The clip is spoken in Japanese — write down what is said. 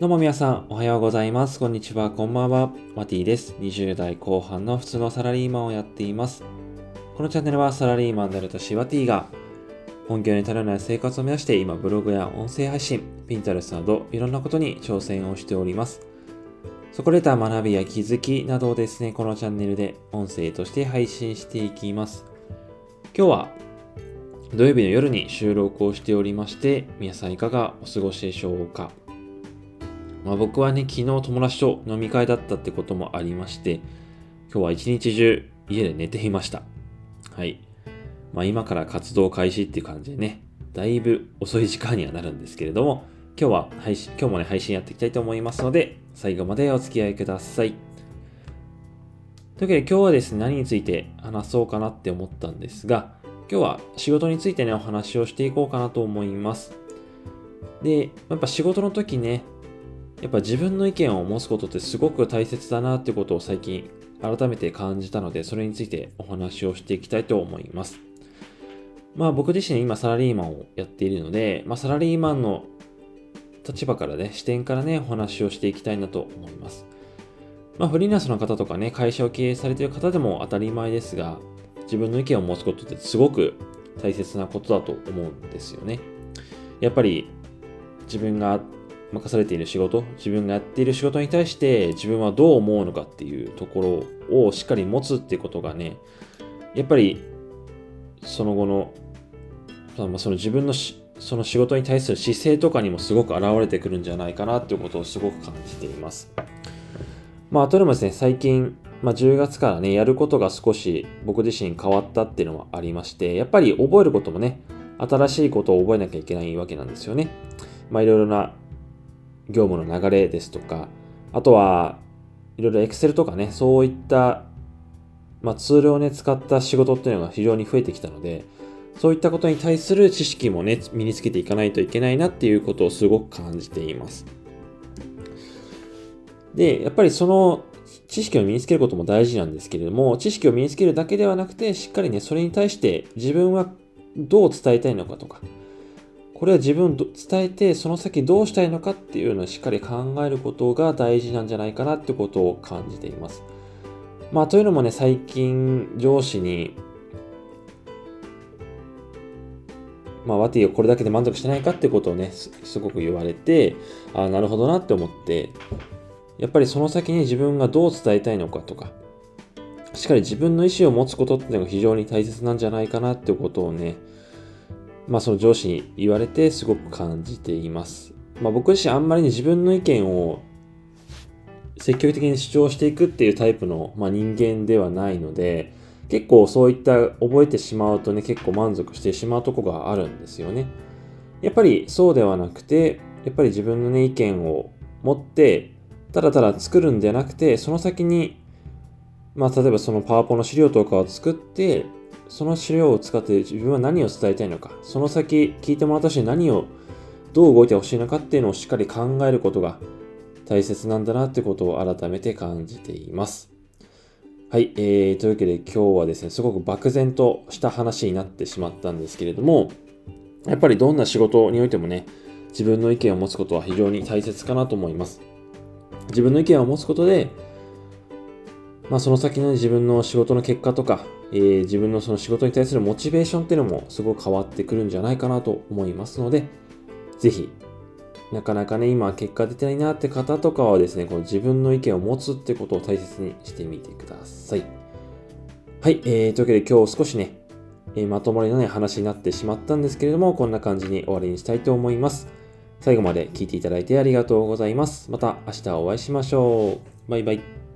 どうも皆さん、おはようございます。こんにちは、こんばんは。マティです。20代後半の普通のサラリーマンをやっています。このチャンネルはサラリーマンである私、ワティが、本業に足らない生活を目指して、今、ブログや音声配信、ピンタレスなど、いろんなことに挑戦をしております。そこで得た学びや気づきなどをですね、このチャンネルで音声として配信していきます。今日は、土曜日の夜に収録をしておりまして、皆さんいかがお過ごしでしょうかまあ、僕はね、昨日友達と飲み会だったってこともありまして、今日は一日中家で寝ていました。はい。まあ、今から活動開始っていう感じでね、だいぶ遅い時間にはなるんですけれども、今日は配信、今日もね、配信やっていきたいと思いますので、最後までお付き合いください。というわけで今日はですね、何について話そうかなって思ったんですが、今日は仕事についてね、お話をしていこうかなと思います。で、やっぱ仕事の時ね、やっぱ自分の意見を持つことってすごく大切だなってことを最近改めて感じたので、それについてお話をしていきたいと思います。まあ僕自身今サラリーマンをやっているので、まあサラリーマンの立場からね、視点からね、お話をしていきたいなと思います。まあフリーランスの方とかね、会社を経営されている方でも当たり前ですが、自分の意見を持つことってすごく大切なことだと思うんですよね。やっぱり自分が任されている仕事、自分がやっている仕事に対して自分はどう思うのかっていうところをしっかり持つってことがね、やっぱりその後の、その自分のその仕事に対する姿勢とかにもすごく現れてくるんじゃないかなっていうことをすごく感じています。まあ、あとでもですね、最近、まあ、10月からね、やることが少し僕自身変わったっていうのもありまして、やっぱり覚えることもね、新しいことを覚えなきゃいけないわけなんですよね。まあ、いろいろな業務の流れですとか、あとは、いろいろ Excel とかね、そういった、まあ、ツールをね、使った仕事っていうのが非常に増えてきたので、そういったことに対する知識もね、身につけていかないといけないなっていうことをすごく感じています。で、やっぱりその知識を身につけることも大事なんですけれども、知識を身につけるだけではなくて、しっかりね、それに対して自分はどう伝えたいのかとか、これは自分伝えて、その先どうしたいのかっていうのをしっかり考えることが大事なんじゃないかなってことを感じています。まあ、というのもね、最近上司に、まあ、ワティがこれだけで満足してないかってことをね、すごく言われて、ああ、なるほどなって思って、やっぱりその先に自分がどう伝えたいのかとか、しっかり自分の意思を持つことっていうのが非常に大切なんじゃないかなってことをね、まあその上司に言われてすごく感じています。まあ僕自身あんまりに自分の意見を積極的に主張していくっていうタイプの、まあ、人間ではないので、結構そういった覚えてしまうとね、結構満足してしまうとこがあるんですよね。やっぱりそうではなくて、やっぱり自分のね、意見を持って、ただただ作るんじゃなくて、その先に、まあ例えばそのパワポの資料とかを作って、その資料を使って自分は何を伝えたいのか、その先聞いてもらった人に何をどう動いてほしいのかっていうのをしっかり考えることが大切なんだなってことを改めて感じています。はい、えー、というわけで今日はですね、すごく漠然とした話になってしまったんですけれども、やっぱりどんな仕事においてもね、自分の意見を持つことは非常に大切かなと思います。自分の意見を持つことで、まあ、その先の自分の仕事の結果とか、えー、自分のその仕事に対するモチベーションっていうのもすごく変わってくるんじゃないかなと思いますので、ぜひ、なかなかね、今結果出てないなって方とかはですね、この自分の意見を持つってことを大切にしてみてください。はい、えー、というわけで今日少しね、えー、まとまりのない話になってしまったんですけれども、こんな感じに終わりにしたいと思います。最後まで聞いていただいてありがとうございます。また明日お会いしましょう。バイバイ。